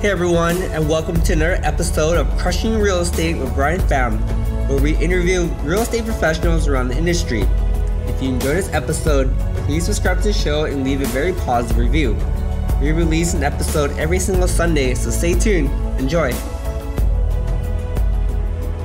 Hey everyone, and welcome to another episode of Crushing Real Estate with Brian Pham, where we interview real estate professionals around the industry. If you enjoyed this episode, please subscribe to the show and leave a very positive review. We release an episode every single Sunday, so stay tuned. Enjoy.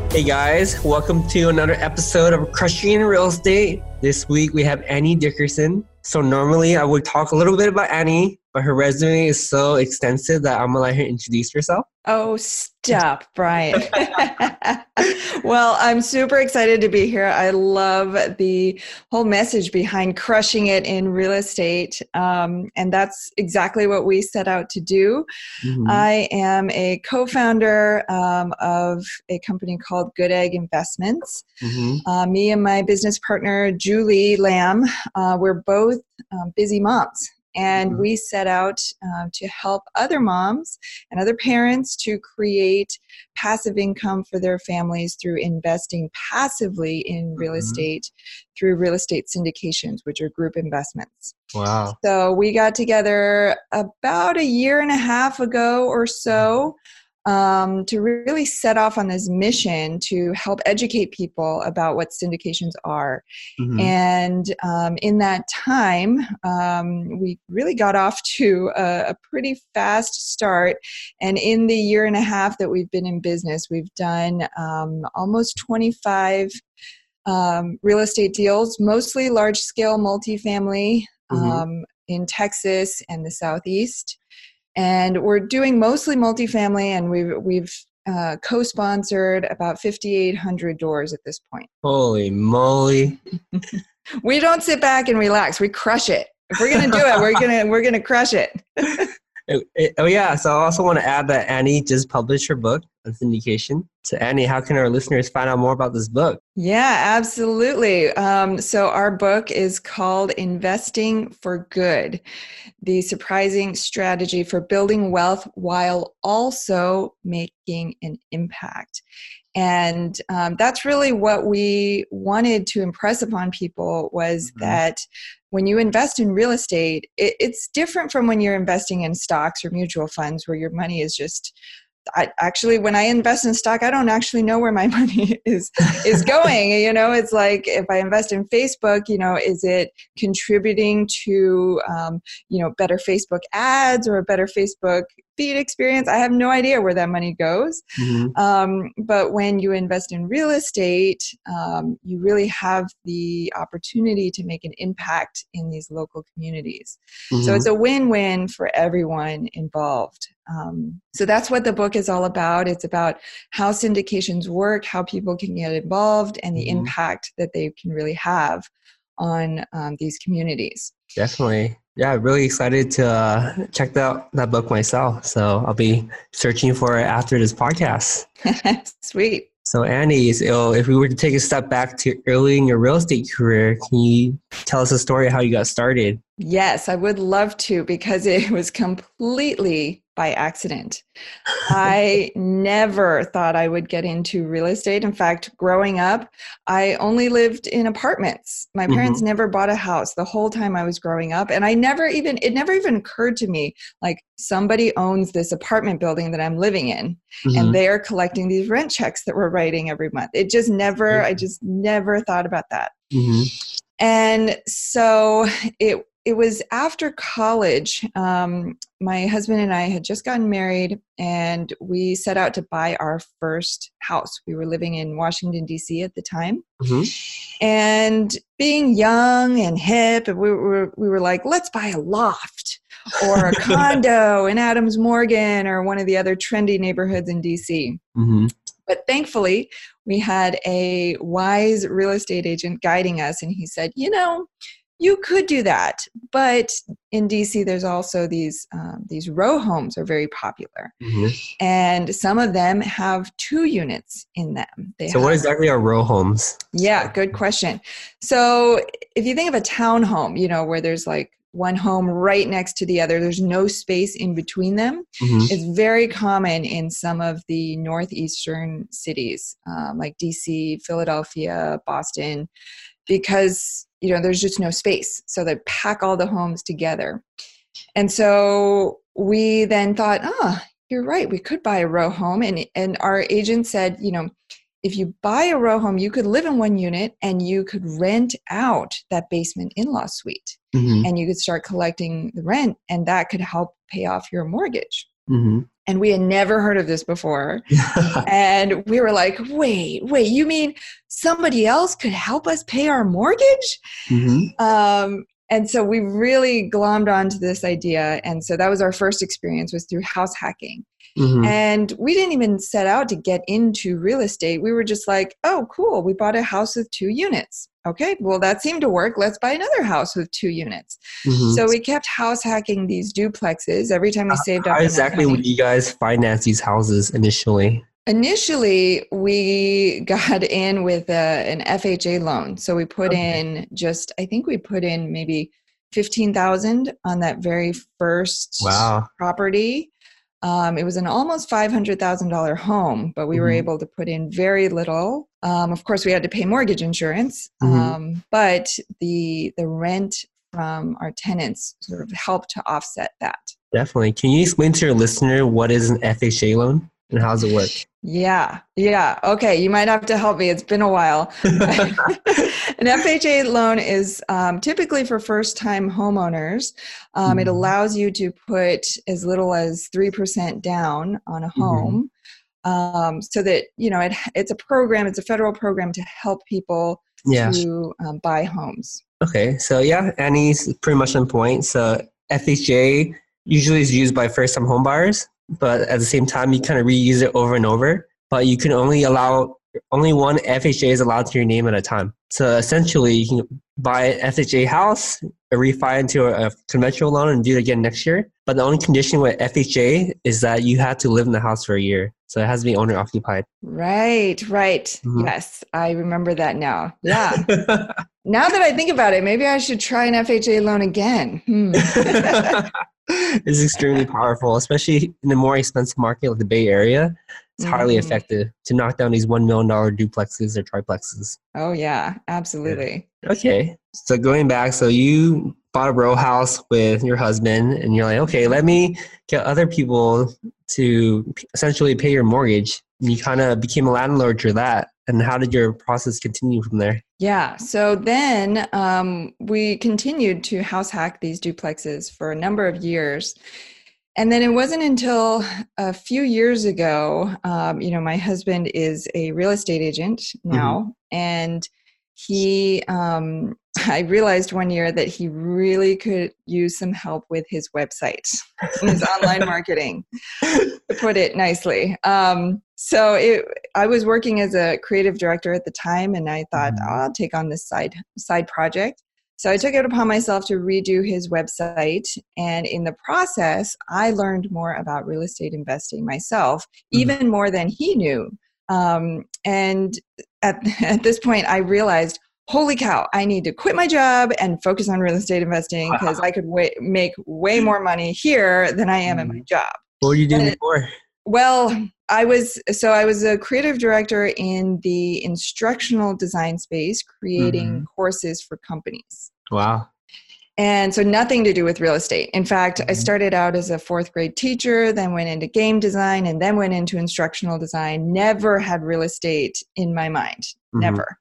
Hey guys, welcome to another episode of Crushing Real Estate. This week we have Annie Dickerson. So normally I would talk a little bit about Annie, but her resume is so extensive that I'm gonna let her introduce herself. Oh, stop, Brian. well, I'm super excited to be here. I love the whole message behind crushing it in real estate. Um, and that's exactly what we set out to do. Mm-hmm. I am a co founder um, of a company called Good Egg Investments. Mm-hmm. Uh, me and my business partner, Julie Lamb, uh, we're both um, busy moms and mm-hmm. we set out uh, to help other moms and other parents to create passive income for their families through investing passively in real mm-hmm. estate through real estate syndications, which are group investments. Wow. So we got together about a year and a half ago or so um, to really set off on this mission to help educate people about what syndications are. Mm-hmm. And um, in that time, um, we really got off to a, a, pretty fast start. And in the year and a half that we've been in business, we've done um, almost 25 um, real estate deals, mostly large scale multifamily. Mm-hmm. Um, in Texas and the Southeast and we're doing mostly multifamily and we've we've uh, co-sponsored about 5800 doors at this point. Holy moly. We don't sit back and relax. We crush it. If we're gonna do it we're gonna we're gonna crush it oh yeah so i also want to add that annie just published her book on syndication so, Annie, how can our listeners find out more about this book? Yeah, absolutely. Um, so, our book is called Investing for Good The Surprising Strategy for Building Wealth While Also Making an Impact. And um, that's really what we wanted to impress upon people was mm-hmm. that when you invest in real estate, it, it's different from when you're investing in stocks or mutual funds where your money is just I actually when I invest in stock, I don't actually know where my money is is going. you know, it's like if I invest in Facebook, you know, is it contributing to um, you know better Facebook ads or a better Facebook feed experience? I have no idea where that money goes. Mm-hmm. Um, but when you invest in real estate, um, you really have the opportunity to make an impact in these local communities. Mm-hmm. So it's a win-win for everyone involved. Um, so that's what the book is all about. It's about how syndications work, how people can get involved, and the mm-hmm. impact that they can really have on um, these communities. Definitely. Yeah, really excited to uh, check out that book myself. So I'll be searching for it after this podcast. Sweet. So Annie, so if we were to take a step back to early in your real estate career, can you tell us a story of how you got started? Yes, I would love to because it was completely by accident. I never thought I would get into real estate. In fact, growing up, I only lived in apartments. My parents mm-hmm. never bought a house the whole time I was growing up. And I never even, it never even occurred to me like somebody owns this apartment building that I'm living in mm-hmm. and they're collecting these rent checks that we're writing every month. It just never, mm-hmm. I just never thought about that. Mm-hmm. And so it it was after college. Um, my husband and I had just gotten married, and we set out to buy our first house. We were living in Washington, D.C. at the time. Mm-hmm. And being young and hip, we were, we were like, let's buy a loft or a condo in Adams Morgan or one of the other trendy neighborhoods in D.C. Mm-hmm. But thankfully, we had a wise real estate agent guiding us, and he said, you know, you could do that but in dc there's also these um, these row homes are very popular mm-hmm. and some of them have two units in them they so have, what exactly are row homes yeah good question so if you think of a town home you know where there's like one home right next to the other there's no space in between them mm-hmm. it's very common in some of the northeastern cities um, like dc philadelphia boston because you know there's just no space so they pack all the homes together and so we then thought oh you're right. We could buy a row home. And, and our agent said, you know, if you buy a row home, you could live in one unit and you could rent out that basement in law suite Mm-hmm. and you could start collecting the rent and that could help pay off your mortgage. Mm-hmm. And we had never heard of this before. and we were like, wait, wait, you mean somebody else could help us pay our mortgage? mm-hmm. Um, and so we really glommed onto this idea. And so that was our first experience was through house hacking. Mm-hmm. And we didn't even set out to get into real estate. We were just like, oh, cool, we bought a house with two units. Okay, well, that seemed to work. Let's buy another house with two units. Mm-hmm. So we kept house hacking these duplexes every time we saved up. How exactly would you guys finance these houses initially? Initially, we got in with a, an FHA loan. So we put Okay. in just, I think we put in maybe 15,000 on that very first Wow. property. Um, it was an almost $500,000 home, but we were Mhm. able to put in very little. Um, of course, we had to pay mortgage insurance, Mhm. um, but the, the rent from our tenants sort of helped to offset that. Definitely. Can you explain to your listener what is an FHA loan and how does it work? Yeah, yeah. Okay, you might have to help me. It's been a while. An FHA loan is um, typically for first time homeowners. Um, It Mhm. allows you to put as little as 3% down on a Mm-hmm. Um, so that you know it, it's a program it's a federal program to help people yeah. to um, buy homes Okay. So yeah, Annie's pretty much on point. So FHA usually is used by first time homebuyers but at the same time you kind of reuse it over and over. But you can only allow only one FHA is allowed to your name at a time. So essentially you can buy an FHA house, refi into a, a conventional loan and do it again next year. But the only condition with FHA is that you have to live in the house for a year. So it has to be owner occupied. right right Mhm. yes i remember that now yeah now that i think about it maybe i should try an fha loan again hmm. it's extremely powerful, especially in the more expensive market like the Bay Area. It's highly Mhm. effective to knock down these $1 million duplexes or triplexes. oh yeah absolutely Okay. So going back, so you bought a row house with your husband, and you're like, okay, let me get other people to essentially pay your mortgage. And you kind of became a landlord through that. And how did your process continue from there? Yeah. So then um, we continued to house hack these duplexes for a number of years. And then it wasn't until a few years ago, um, you know, my husband is a real estate agent now, and he, um, I realized one year that he really could use some help with his website, his online marketing, to put it nicely. Um, so it, I was working as a creative director at the time, and I thought Mhm. I'll take on this side side project. So I took it upon myself to redo his website, and in the process, I learned more about real estate investing myself, Mhm. even more than he knew. Um, and at at this point, I realized. Holy cow, I need to quit my job and focus on real estate investing because I could wa- make way more money here than I am in my job. What were you doing before? Well, I was so I was a creative director in the instructional design space, creating courses for companies. Wow. And so nothing to do with real estate. In fact, I Mhm. started out as a fourth grade teacher, then went into game design, and then went into instructional design. Never had real estate in my mind. Mhm. Never.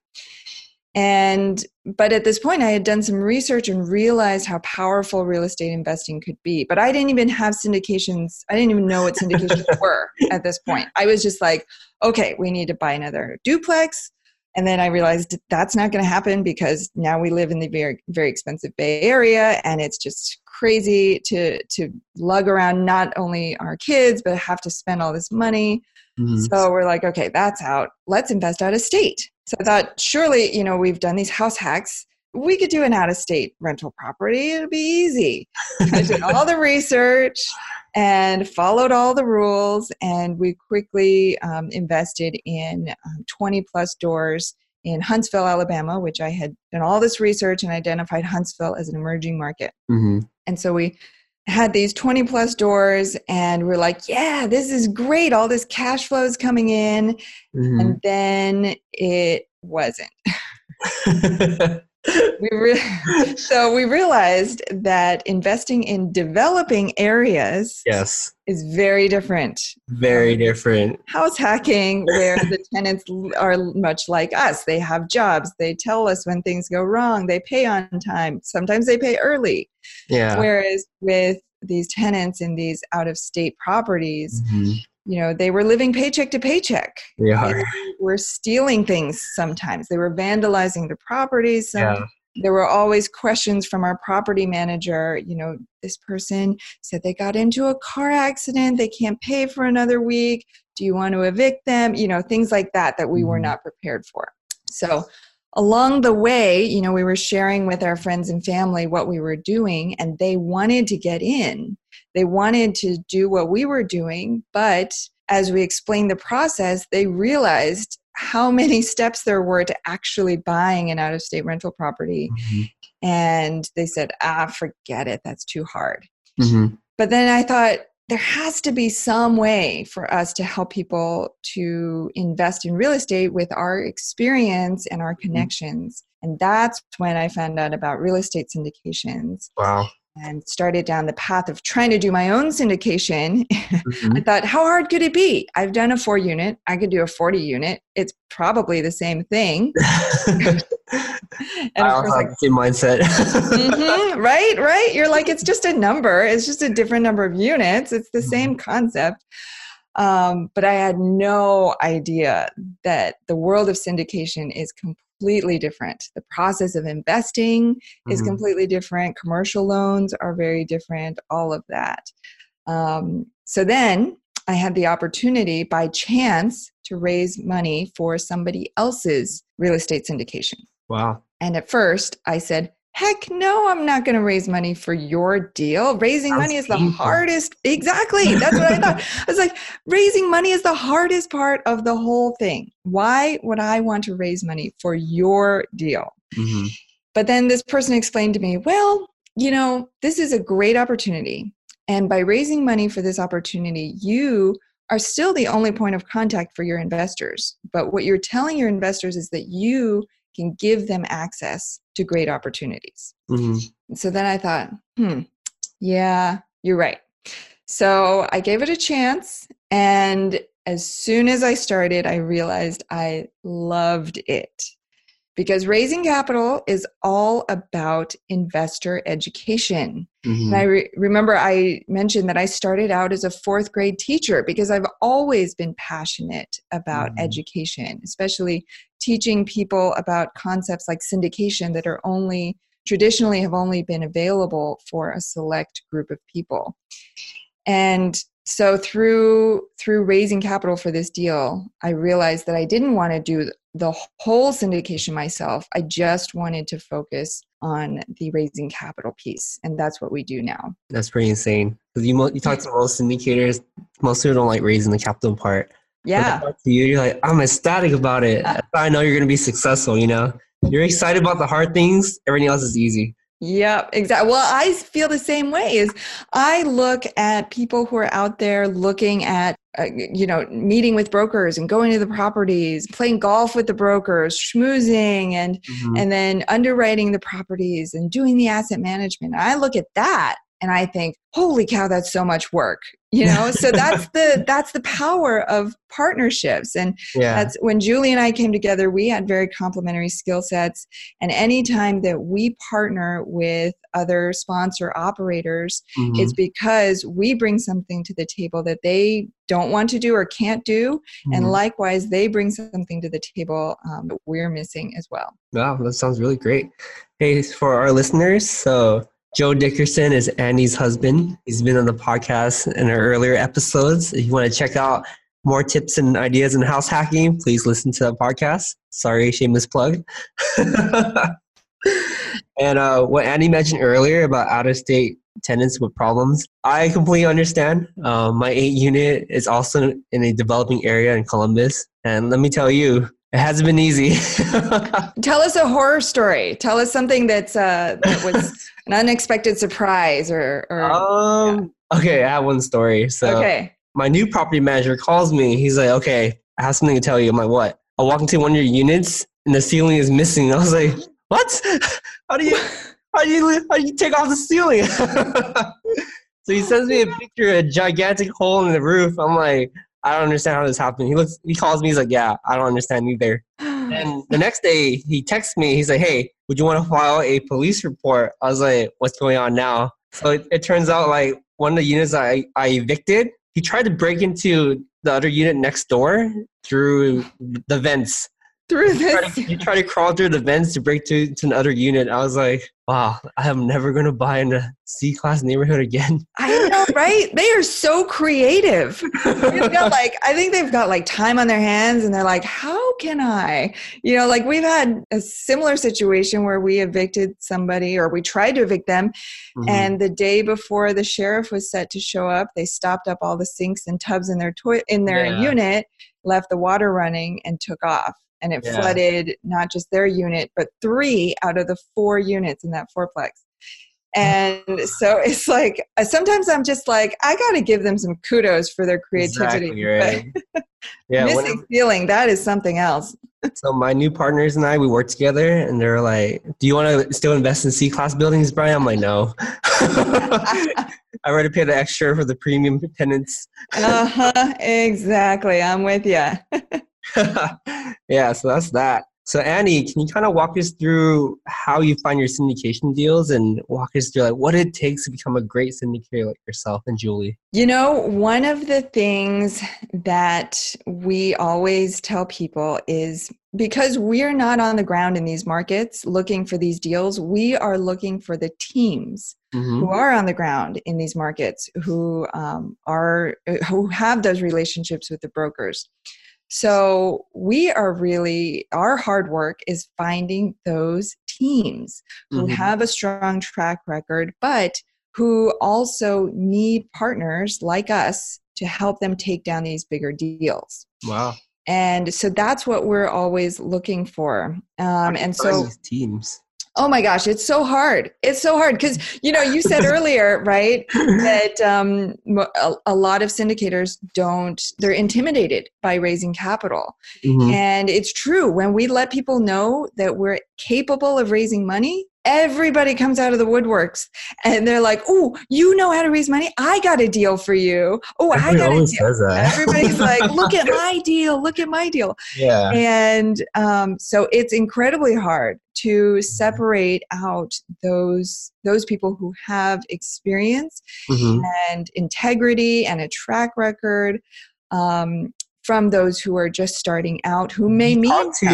And but at this point I had done some research and realized how powerful real estate investing could be. But I didn't even have syndications. I didn't even know what syndications were at this point. I was just like, okay, we need to buy another duplex. And then I realized that's not going to happen because now we live in the very very expensive Bay Area and it's just crazy to to lug around not only our kids but have to spend all this money. Mhm. So we're like, okay, that's out. Let's invest out of state. So I thought, surely, you know, we've done these house hacks. We could do an out of state rental property. It'll be easy. I did all the research and followed all the rules, and we quickly um, invested in um, 20 plus doors in Huntsville, Alabama, which I had done all this research and identified Huntsville as an emerging market. Mhm. And so we had these 20 plus doors and we're like, yeah, this is great. All this cash flow is coming in. Mhm. And then it wasn't. we re- so we realized that investing in developing areas yes. is very different. Very different. House hacking where the tenants are much like us. They have jobs. They tell us when things go wrong. They pay on time. Sometimes they pay early. Yeah. Whereas with these tenants in these out of state properties Mhm. You know they were living paycheck to paycheck. They are. they were stealing things sometimes. They were vandalizing the properties. Yeah. there were always questions from our property manager you know this person said they got into a car accident. They can't pay for another week. Do you want to evict them? You know things like that that we were Mhm. not prepared for. So along the way you know we were sharing with our friends and family what we were doing and they wanted to get in they wanted to do what we were doing but as we explained the process they realized how many steps there were to actually buying an out of state rental property Mhm. and they said ah forget it that's too hard Mhm. but then i thought there has to be some way for us to help people to invest in real estate with our experience and our mm-hmm. connections. And that's when i found out about real estate syndications. Wow and started down the path of trying to do my own syndication Mhm. I thought, how hard could it be? I've done a four unit. I could do a 40 unit. It's probably the same thing. And I also course, have the same mindset. Mhm, right, right. You're like, it's just a number. It's just a different number of units. It's the Mm-hmm. same concept. Um, but I had no idea that the world of syndication is completely different. The process of investing is Mhm. completely different. Commercial loans are very different. All of that. Um, so then I had the opportunity by chance to raise money for somebody else's real estate syndication. wow. And at first I said, heck no, I'm not going to raise money for your deal. Raising Sounds money is the painful. hardest. Exactly. That's what I thought. I was like, raising money is the hardest part of the whole thing. Why would I want to raise money for your deal? Mhm. But then this person explained to me, well, you know, this is a great opportunity. And by raising money for this opportunity, you are still the only point of contact for your investors. But what you're telling your investors is that you can give them access to great opportunities. Mhm. And so then I thought, hmm, yeah, you're right. So I gave it a chance. And as soon as I started, I realized I loved it because raising capital is all about investor education. And I Mhm. re- remember I mentioned that I started out as a fourth grade teacher because I've always been passionate about Mhm. education, especially teaching people about concepts like syndication that are only traditionally have only been available for a select group of people. And so through through raising capital for this deal, I realized that I didn't want to do the whole syndication myself. I just wanted to focus on the raising capital piece, and that's what we do now. That's pretty insane. Because you, you talk to most syndicators, most people don't like raising the capital part. Yeah. To you, you're like, I'm ecstatic about it. That's I know you're going to be successful, you know? You're excited about the hard things, everything else is easy. Yep, exactly. Well, I feel the same way. Is I look at people who are out there looking at, uh, you know, meeting with brokers and going to the properties, playing golf with the brokers, schmoozing, and Mhm. and then underwriting the properties and doing the asset management. I look at that and I think, holy cow, that's so much work. You know, so that's the that's the power of partnerships. And yeah. that's when Julie and I came together, we had very complementary skill sets. And anytime that we partner with other sponsor operators, Mhm. it's because we bring something to the table that they don't want to do or can't do. And Mhm. likewise, they bring something to the table um, that we're missing as well. Wow, that sounds really great. Hey, for our listeners, so Joe Dickerson is Annie's husband. He's been on the podcast in our earlier episodes. If you want to check out more tips and ideas in house hacking, please listen to the podcast. Sorry, shameless plug. and uh, what Andy mentioned earlier about out of state tenants with problems, I completely understand. Um, my eight unit is also in a developing area in Columbus. And let me tell you, it hasn't been easy. Tell us a horror story. Tell us something that's uh, that was an unexpected surprise or, or Um. Okay, I have one story. So okay. my new property manager calls me. He's like, "Okay, I have something to tell you." I'm like, "What?" I walk into one of your units and the ceiling is missing. I was like, what? How do you how do you how do you take off the ceiling? so he sends me a picture of a gigantic hole in the roof. I'm like, I don't understand how this happened. He looks he calls me, he's like, Yeah, I don't understand either. And the next day he texts me, he's like, Hey, would you want to file a police report? I was like, What's going on now? So it, it turns out like one of the units I, I evicted, he tried to break into the other unit next door through the vents through you try, this. to, you try to crawl through the vents to break to, to another unit. I was like, wow, I am never going to buy in a C class neighborhood again. I know, right? They are so creative. They've got like, I think they've got like time on their hands and they're like, how can I? You know, like we've had a similar situation where we evicted somebody or we tried to evict them. Mhm. And the day before the sheriff was set to show up, they stopped up all the sinks and tubs in their in their Yeah. unit, left the water running, and took off. And it Yeah. flooded not just their unit, but three out of the four units in that fourplex. And so it's like uh, sometimes I'm just like I got to give them some kudos for their creativity. Exactly, right? Yeah, missing feeling that is something else. so my new partners and I, we work together and they're like, do you want to still invest in C class buildings, Brian? I'm like, no. I already paid the extra for the premium tenants. uh huh. Exactly. I'm with you. yeah, so that's that. So Annie, can you kind of walk us through how you find your syndication deals and walk us through like what it takes to become a great syndicator like yourself and Julie? You know, one of the things that we always tell people is because we're not on the ground in these markets looking for these deals, we are looking for the teams Mm-hmm. who are on the ground in these markets who um, are who have those relationships with the brokers so we are really our hard work is finding those teams who Mhm. have a strong track record but who also need partners like us to help them take down these bigger deals Wow. and so that's what we're always looking for um, and so teams. Oh my gosh, it's so hard. It's so hard because you know you said earlier, right, that um, a, a lot of syndicators don't. They're intimidated by raising capital, Mhm. and it's true. When we let people know that we're capable of raising money, everybody comes out of the woodworks, and they're like, "Oh, you know how to raise money? I got a deal for you. Oh, I got a deal." Everybody's like, "Look at my deal! Look at my deal!" yeah. and um, so it's incredibly hard to separate out those those people who have experience Mhm. and integrity and a track record um, from those who are just starting out who may Do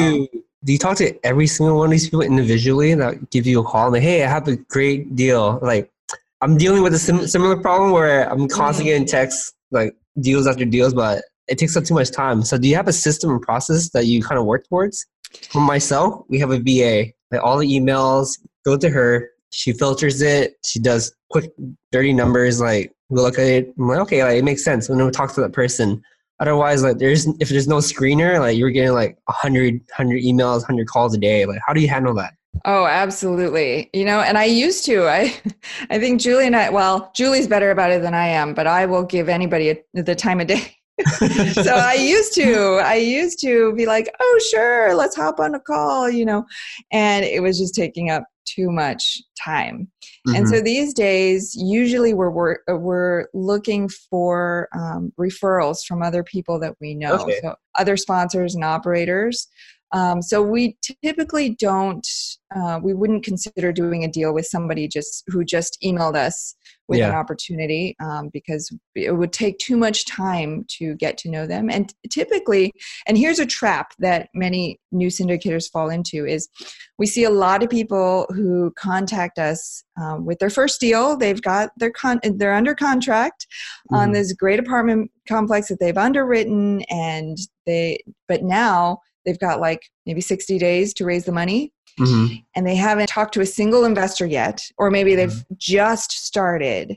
you mean talk well. to do you talk to every single one of these people individually and that give you a call like hey i have a great deal like i'm dealing with a sim- similar problem where i'm constantly mm-hmm. getting texts like deals after deals but it takes up too much time. So do you have a system and process that you kind of work towards? For myself we have a va like all the emails go to her she filters it she does quick dirty numbers like we look at it i'm like okay like, it makes sense and then we talk to that person Otherwise, like there's if there's no screener, like you're getting like 100, 100 emails, 100 calls a day. Like how do you handle that? Oh, absolutely. You know, and I used to. I I think Julie and I well, Julie's better about it than I am, but I will give anybody a, the time of day. so I used to, I used to be like, oh, sure, let's hop on a call, you know, and it was just taking up too much time. And Mhm. so these days, usually we're we're, we're looking for um, referrals from other people that we know, Okay. so other sponsors and operators. Um, so we typically don't, uh, we wouldn't consider doing a deal with somebody just who just emailed us with an opportunity um, because it would take too much time to get to know them. And typically, and here's a trap that many new syndicators fall into is we see a lot of people who contact us um, with their first deal. They've got their con- they're under contract on Mhm. this great apartment complex that they've underwritten, and they but now they've got like maybe 60 days to raise the money Mhm. and they haven't talked to a single investor yet, or maybe they've Mm-hmm. just started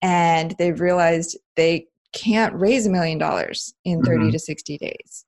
and they've realized they can't raise a million dollars in 30 Mhm. to 60 days.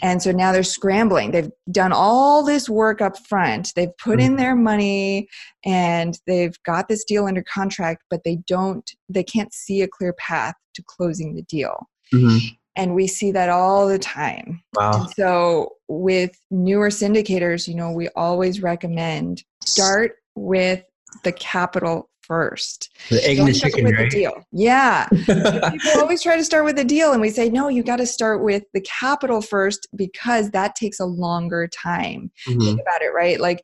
And so now they're scrambling. They've done all this work up front. They've put in Mhm. their money and they've got this deal under contract, but they don't, they can't see a clear path to closing the deal. Mhm. And we see that all the time. Wow. And so with newer syndicators, you know, we always recommend start with the capital first. The egg and the chicken, with right? the deal. Yeah. People always try to start with a deal, and we say, no, you got to start with the capital first because that takes a longer time. Mhm. Think about it, right? Like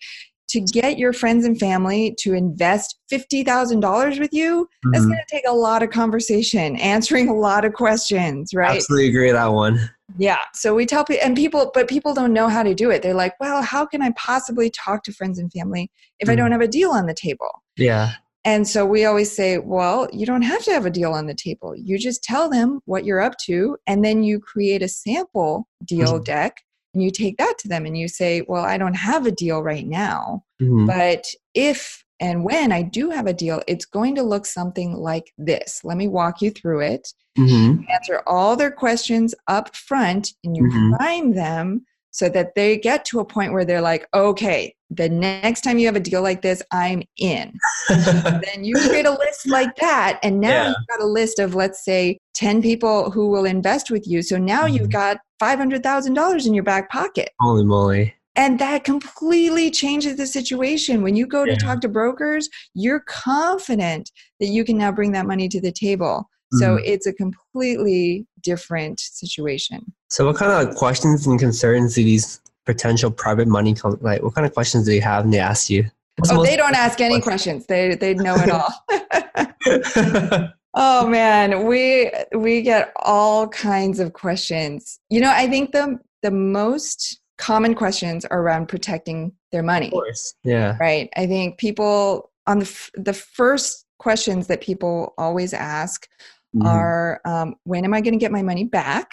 to get your friends and family to invest $50,000 with you, that's Mhm. going to take a lot of conversation, answering a lot of questions, right? Absolutely agree with that one. Yeah. So we tell people, and people, but people don't know how to do it. They're like, well, how can I possibly talk to friends and family if I Mhm. don't have a deal on the table? Yeah. And so we always say, well, you don't have to have a deal on the table. You just tell them what you're up to, and then you create a sample deal Mhm. deck and you take that to them and you say, well, I don't have a deal right now, Mhm. but if and when I do have a deal, it's going to look something like this. Let me walk you through it. Mhm. Answer all their questions up front and you Mhm. prime them so that they get to a point where they're like, okay, the next time you have a deal like this, I'm in then you create a list like that and now Yeah. you've got a list of let's say 10 people who will invest with you so now you've Mhm. got $500000 in your back pocket Holy moly. and that completely changes the situation when you go to Yeah. talk to brokers you're confident that you can now bring that money to the table so Mhm. it's a completely different situation So, what kind of questions and concerns do these potential private money come like? What kind of questions do they have and they ask you? What's the oh most- they don't ask any questions they they know it all Oh man, we we get all kinds of questions. You know, I think the the most common questions are around protecting their money, of course. Yeah. right? I think people on the f- the first questions that people always ask Mhm. are um, when am I going to get my money back?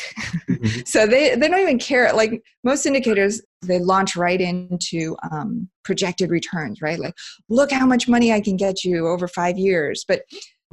Mhm. so they they don't even care. Like most syndicators, they launch right into um, projected returns, right? Like, look how much money I can get you over five years, but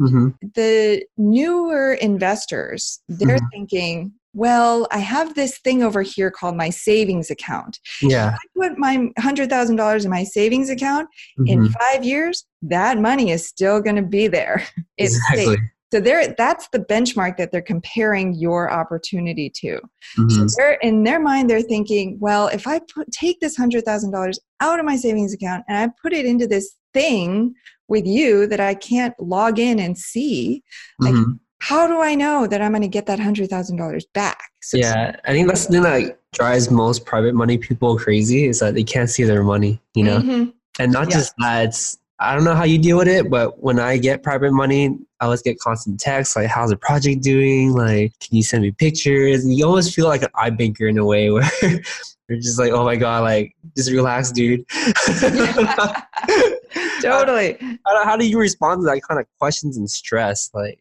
Mhm. the newer investors they're Mhm. thinking well i have this thing over here called my savings account Yeah. i put my $100000 in my savings account in Mhm. five years that money is still going to be there it's Exactly. safe so they're, that's the benchmark that they're comparing your opportunity to Mhm. so they're in their mind they're thinking well if i put, take this $100000 out of my savings account and i put it into this thing with you that i can't log in and see like, Mhm. how do I know that I'm going to get that hundred thousand dollars back? So Yeah, I think that's the thing that drives most private money people crazy is that they can't see their money, you know. Mhm. And not Yeah. just that, it's I don't know how you deal with it, but when I get private money, I always get constant texts like, "How's the project doing? Like, can you send me pictures?" And you almost feel like an iBanker in a way where you're just like, "Oh my god, like just relax, dude." totally. how, how do you respond to that kind of questions and stress? Like,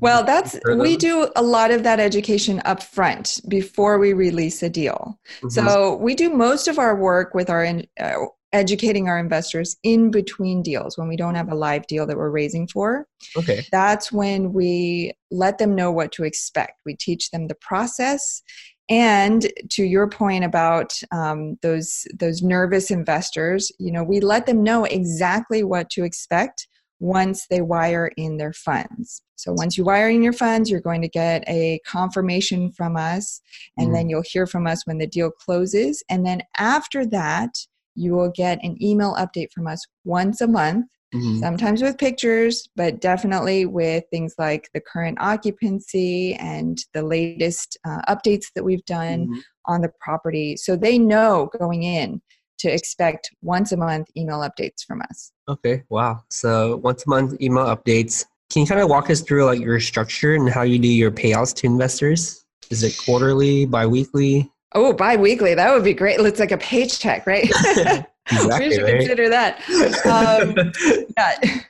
Well, that's we do a lot of that education up front before we release a deal. Mhm. So we do most of our work with our in, uh, educating our investors in between deals when we don't have a live deal that we're raising for. okay, that's when we let them know what to expect. We teach them the process. And to your point about um, those those nervous investors, you know, we let them know exactly what to expect once they wire in their funds. So once you wire in your funds, you're going to get a confirmation from us, and Mhm. then you'll hear from us when the deal closes. And then after that, you will get an email update from us once a month Mhm. sometimes with pictures, but definitely with things like the current occupancy and the latest uh, updates that we've done Mhm. on the property. So they know going in to expect once a month email updates from us. Okay, wow. So once a month email updates. Can you kind of walk us through like your structure and how you do your payouts to investors? Is it quarterly, bi-weekly? Oh, bi weekly. That would be great. It's like a paycheck, right? we should right? consider that. Um, yeah.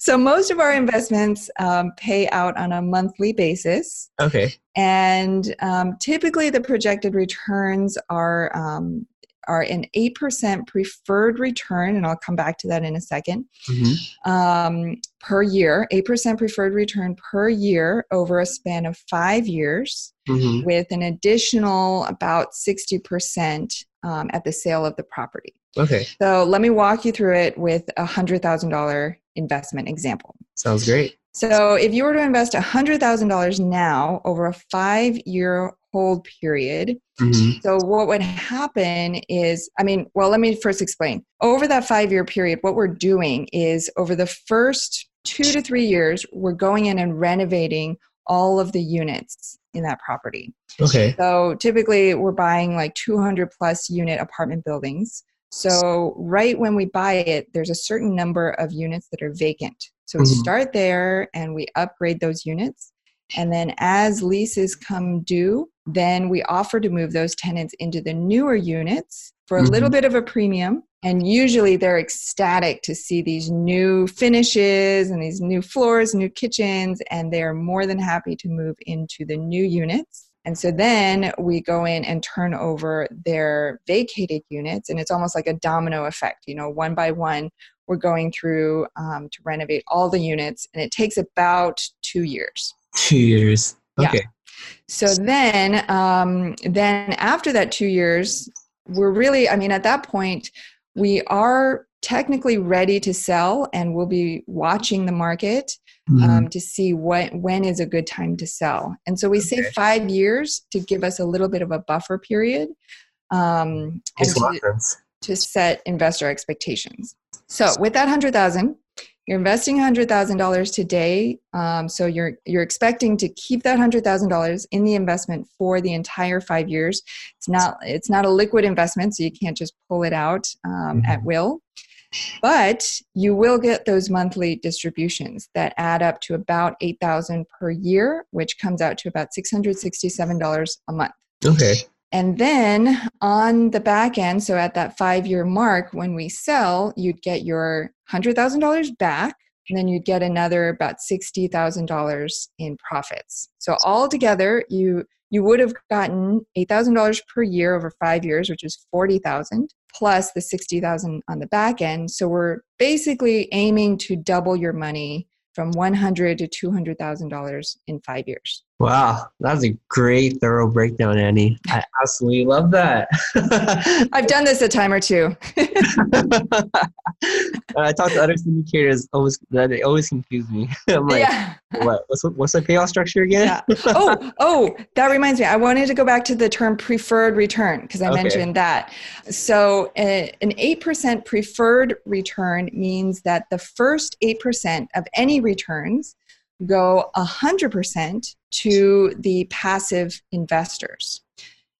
So most of our investments um, pay out on a monthly basis. okay. and um, typically the projected returns are um, are an 8% preferred return and i'll come back to that in a second Mhm. um, per year 8% preferred return per year over a span of five years Mhm. with an additional about 60% um, at the sale of the property Okay. so let me walk you through it with a $100000 investment example Sounds great. So if you were to invest $100,000 now over a five year hold period, Mhm. so what would happen is, I mean, well, let me first explain. Over that five year period, what we're doing is over the first two to three years, we're going in and renovating all of the units in that property. Okay. So typically we're buying like 200 plus unit apartment buildings. So right when we buy it, there's a certain number of units that are vacant. So we Mhm. start there and we upgrade those units. And then as leases come due, then we offer to move those tenants into the newer units for a little Mhm. bit of a premium. And usually they're ecstatic to see these new finishes and these new floors, new kitchens, and they're more than happy to move into the new units. And so then we go in and turn over their vacated units, and it's almost like a domino effect. You know, one by one, we're going through um, to renovate all the units, and it takes about two years. Two years. Yeah. Okay. So then, um, then after that two years, we're really, I mean, at that point, we are technically ready to sell, and we'll be watching the market Mhm. um, to see what when is a good time to sell. And so we say five years to give us a little bit of a buffer period um, and Makes a lot to, to set investor expectations. So with that hundred thousand, you're investing hundred thousand dollars today. Um, so you're you're expecting to keep that hundred thousand dollars in the investment for the entire five years. It's not it's not a liquid investment, so you can't just pull it out um, at Mhm. will. But you will get those monthly distributions that add up to about eight thousand per year, which comes out to about six hundred sixty-seven dollars a month. Okay. And then on the back end, so at that five year mark, when we sell, you'd get your $100,000 back, and then you'd get another about $60,000 in profits. So altogether, you you would have gotten $8,000 per year over five years, which is 40,000 plus the 60,000 on the back end. So we're basically aiming to double your money from 100 to $200,000 in five years. Wow, that's a great thorough breakdown, Annie. I absolutely love that. I've done this a time or two. I talk to other syndicators, always they always confuse me. I'm like, yeah. what? What's the- what's the payoff structure again? yeah. Oh, oh, that reminds me. I wanted to go back to the term preferred return because I Okay. mentioned that. So, uh, an 8% preferred return means that the first 8% of any returns go 100% to the passive investors.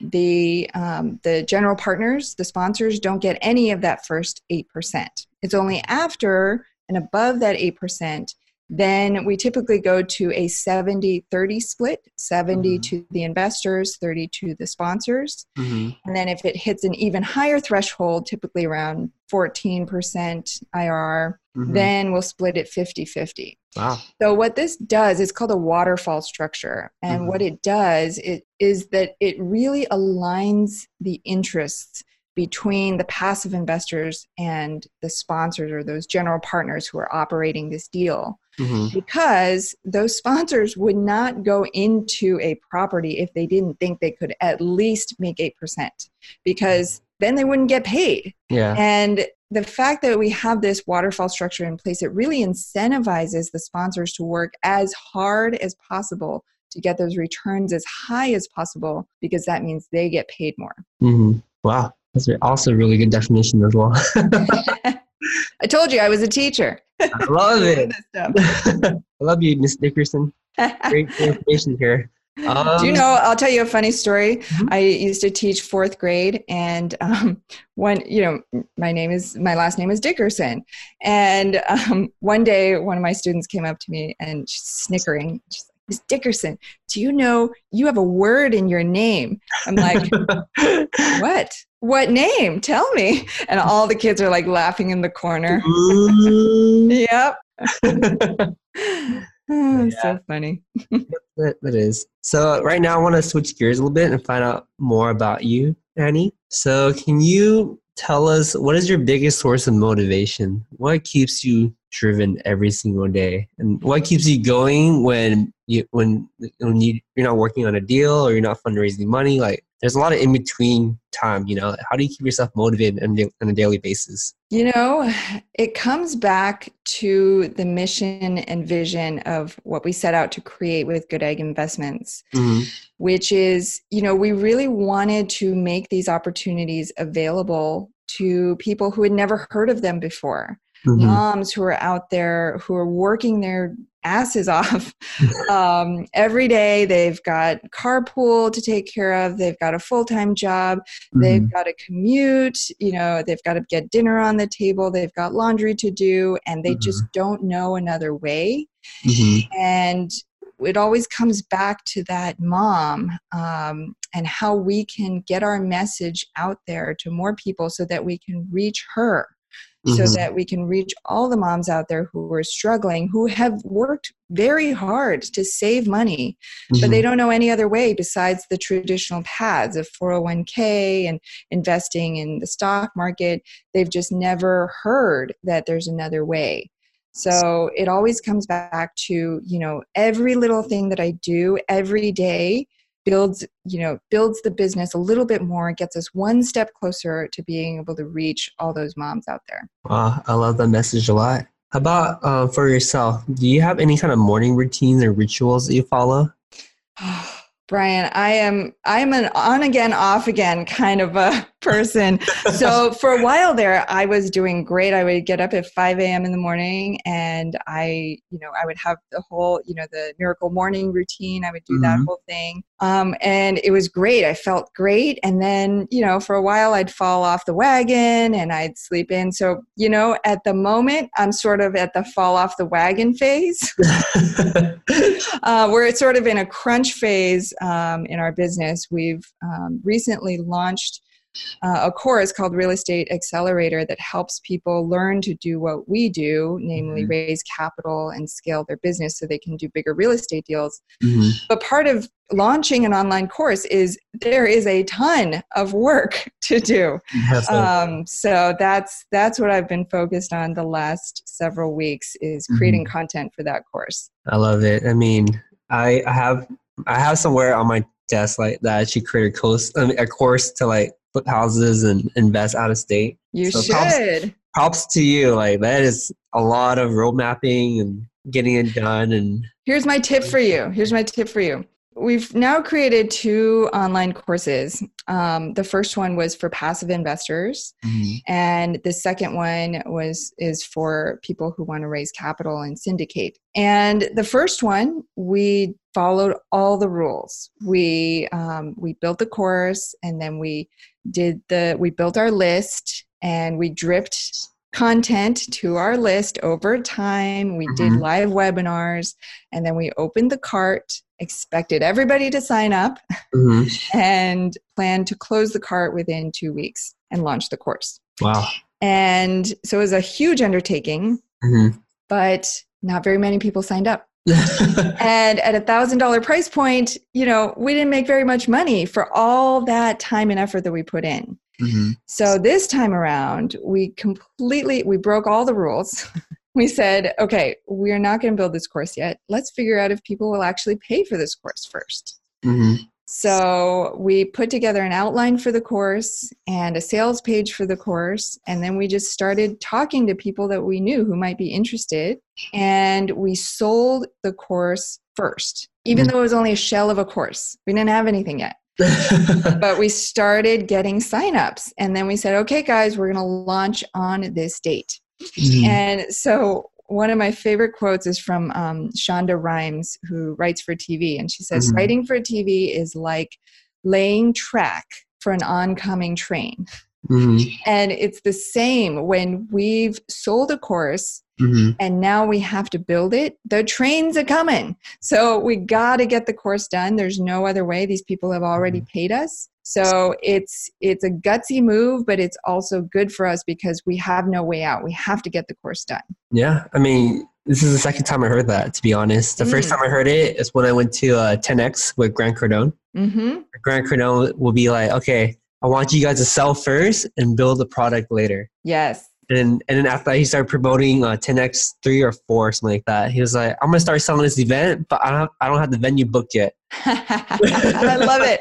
The, um, the general partners, the sponsors, don't get any of that first 8%. It's only after and above that 8% then we typically go to a 70 30 split 70 Mhm. to the investors 30 to the sponsors Mhm. and then if it hits an even higher threshold typically around 14% irr Mhm. then we'll split it 50 50 wow. so what this does is called a waterfall structure and Mhm. what it does it is that it really aligns the interests between the passive investors and the sponsors or those general partners who are operating this deal Mhm. because those sponsors would not go into a property if they didn't think they could at least make 8% because then they wouldn't get paid Yeah. and the fact that we have this waterfall structure in place, it really incentivizes the sponsors to work as hard as possible to get those returns as high as possible because that means they get paid more. Mhm. Wow. That's also a really good definition as well. I told you I was a teacher. I love it. I love you, Miss Dickerson. Great information here. Um, Do you know? I'll tell you a funny story. Mhm. I used to teach fourth grade, and um, one, you know, my name is my last name is Dickerson, and um, one day one of my students came up to me and she's snickering. She's like, "Miss Dickerson, do you know you have a word in your name?" I'm like, "What? What name? Tell me!" And all the kids are like laughing in the corner. Yep. Oh, Yeah. So funny. That, that is. So right now I want to switch gears a little bit and find out more about you, Annie. So can you tell us what is your biggest source of motivation? What keeps you driven every single day. And what keeps you going when you when when you you're not working on a deal or you're not fundraising money? Like there's a lot of in between time. You know, how do you keep yourself motivated on a daily basis? You know, it comes back to the mission and vision of what we set out to create with Good Egg Investments, mm-hmm. which is, you know, we really wanted to make these opportunities available to people who had never heard of them before. Mm-hmm. Moms who are out there who are working their asses off um, every day. They've got carpool to take care of. They've got a full time job. Mm-hmm. They've got to commute. You know, they've got to get dinner on the table. They've got laundry to do, and they mm-hmm. just don't know another way. Mm-hmm. And it always comes back to that mom um, and how we can get our message out there to more people so that we can reach her mm-hmm. so that we can reach all the moms out there who are struggling who have worked very hard to save money mm-hmm. but they mm-hmm. don't know any other way besides the traditional paths of 401k and investing in the stock market they've just never heard that there's another way so it always comes back to, you know, every little thing that I do every day builds, you know, builds the business a little bit more, gets us one step closer to being able to reach all those moms out there. Wow, I love that message a lot. How about uh, for yourself? Do you have any kind of morning routines or rituals that you follow? Brian, I am I am an on again off again kind of a person. so for a while there, I was doing great. I would get up at 5 a.m. in the morning and I, you know, I would have the whole, you know, the miracle morning routine. I would do mm-hmm. that whole thing. Um, and it was great. I felt great. And then, you know, for a while I'd fall off the wagon and I'd sleep in. So, you know, at the moment, I'm sort of at the fall off the wagon phase, uh, where it's sort of in a crunch phase um, in our business. We've um, recently launched uh, a course called Real Estate Accelerator that helps people learn to do what we do, namely mm-hmm. raise capital and scale their business so they can do bigger real estate deals. Mm-hmm. But part of launching an online course is there is a ton of work to do. Um, so that's that's what I've been focused on the last several weeks is creating mm-hmm. content for that course. I love it. I mean, I, have I have somewhere on my desk like that I actually create a course a course to like flip houses and invest out of state. You so should. Props, props to you. Like that is a lot of road mapping and getting it done. And here's my tip for you. Here's my tip for you. We've now created two online courses. Um, the first one was for passive investors, mm-hmm. and the second one was is for people who want to raise capital and syndicate. And the first one, we followed all the rules. We um, we built the course, and then we did the we built our list and we dripped content to our list over time. We mm-hmm. did live webinars and then we opened the cart, expected everybody to sign up, mm-hmm. and planned to close the cart within two weeks and launch the course. Wow. And so it was a huge undertaking, mm-hmm. but not very many people signed up. and at a thousand dollar price point, you know, we didn't make very much money for all that time and effort that we put in. Mm-hmm. So this time around, we completely we broke all the rules. we said, okay, we're not going to build this course yet. Let's figure out if people will actually pay for this course 1st mm-hmm. So we put together an outline for the course and a sales page for the course. And then we just started talking to people that we knew who might be interested. And we sold the course first, even mm-hmm. though it was only a shell of a course. We didn't have anything yet. but we started getting signups. And then we said, okay, guys, we're going to launch on this date. Mm-hmm. And so one of my favorite quotes is from um, Shonda Rhimes, who writes for TV, and she says, mm-hmm. "Writing for TV is like laying track for an oncoming train." Mm-hmm. And it's the same when we've sold a course mm-hmm. and now we have to build it. The trains are coming. So we got to get the course done. There's no other way. These people have already mm-hmm. paid us. So it's it's a gutsy move, but it's also good for us because we have no way out. We have to get the course done. Yeah, I mean, this is the second time I heard that. To be honest, the mm. first time I heard it is when I went to uh, 10x with Grant Cardone. Mm-hmm. Grant Cardone will be like, "Okay, I want you guys to sell first and build the product later." Yes. And then, and then after that, he started promoting uh, 10x three or four, or something like that. He was like, "I'm gonna start selling this event, but I don't, have, I don't have the venue booked yet." I love it.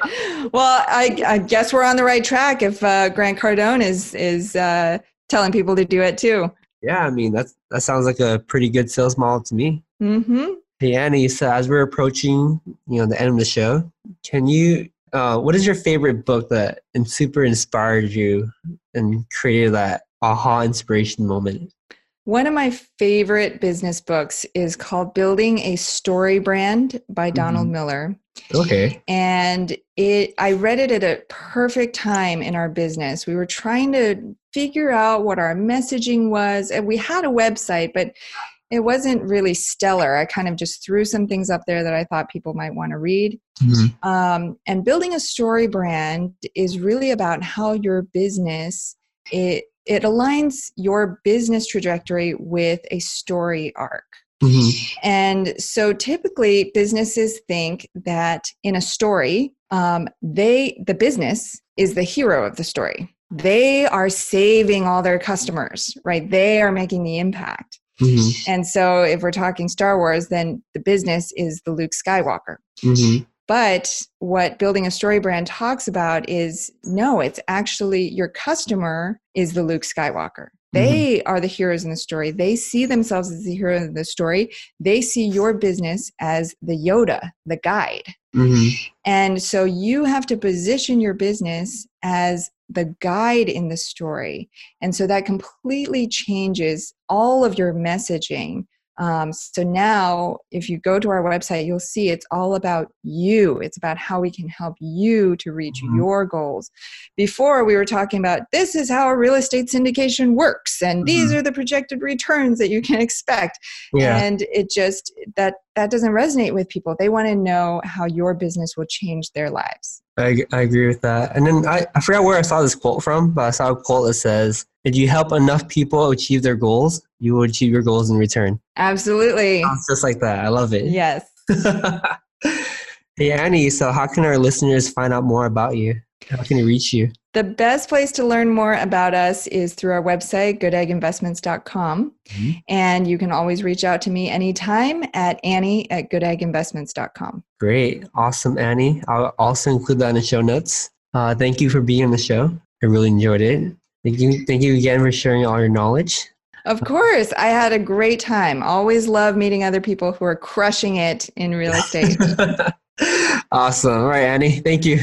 Well, I, I, guess we're on the right track if uh, Grant Cardone is is uh, telling people to do it too. Yeah, I mean that's that sounds like a pretty good sales model to me. Mm-hmm. Hey Annie, so as we're approaching, you know, the end of the show, can you? Uh, what is your favorite book that and super inspired you and created that aha inspiration moment? One of my favorite business books is called Building a Story Brand by Donald mm-hmm. Miller. Okay. And it I read it at a perfect time in our business. We were trying to figure out what our messaging was and we had a website but it wasn't really stellar. I kind of just threw some things up there that I thought people might want to read. Mm-hmm. Um, and building a story brand is really about how your business it it aligns your business trajectory with a story arc. Mm-hmm. And so typically businesses think that in a story, um, they the business is the hero of the story. They are saving all their customers, right? They are making the impact. Mm-hmm. And so if we're talking Star Wars, then the business is the Luke Skywalker. Mm-hmm. But what building a story brand talks about is no, it's actually your customer is the Luke Skywalker. They mm-hmm. are the heroes in the story. They see themselves as the hero of the story. They see your business as the Yoda, the guide. Mm-hmm. And so you have to position your business as the guide in the story. And so that completely changes all of your messaging um, so now, if you go to our website, you'll see it's all about you. It's about how we can help you to reach mm-hmm. your goals. Before, we were talking about this is how a real estate syndication works, and mm-hmm. these are the projected returns that you can expect. Yeah. And it just that that doesn't resonate with people. They want to know how your business will change their lives. I, I agree with that. And then I, I forgot where I saw this quote from, but I saw a quote that says, if you help enough people achieve their goals, you will achieve your goals in return. Absolutely. It's just like that. I love it. Yes. hey, Annie, so how can our listeners find out more about you? How can they reach you? The best place to learn more about us is through our website, goodegginvestments.com. Mm-hmm. And you can always reach out to me anytime at Annie at goodegginvestments.com. Great. Awesome, Annie. I'll also include that in the show notes. Uh, thank you for being on the show. I really enjoyed it. Thank you. Thank you again for sharing all your knowledge. Of course. I had a great time. Always love meeting other people who are crushing it in real estate. awesome. All right, Annie. Thank you.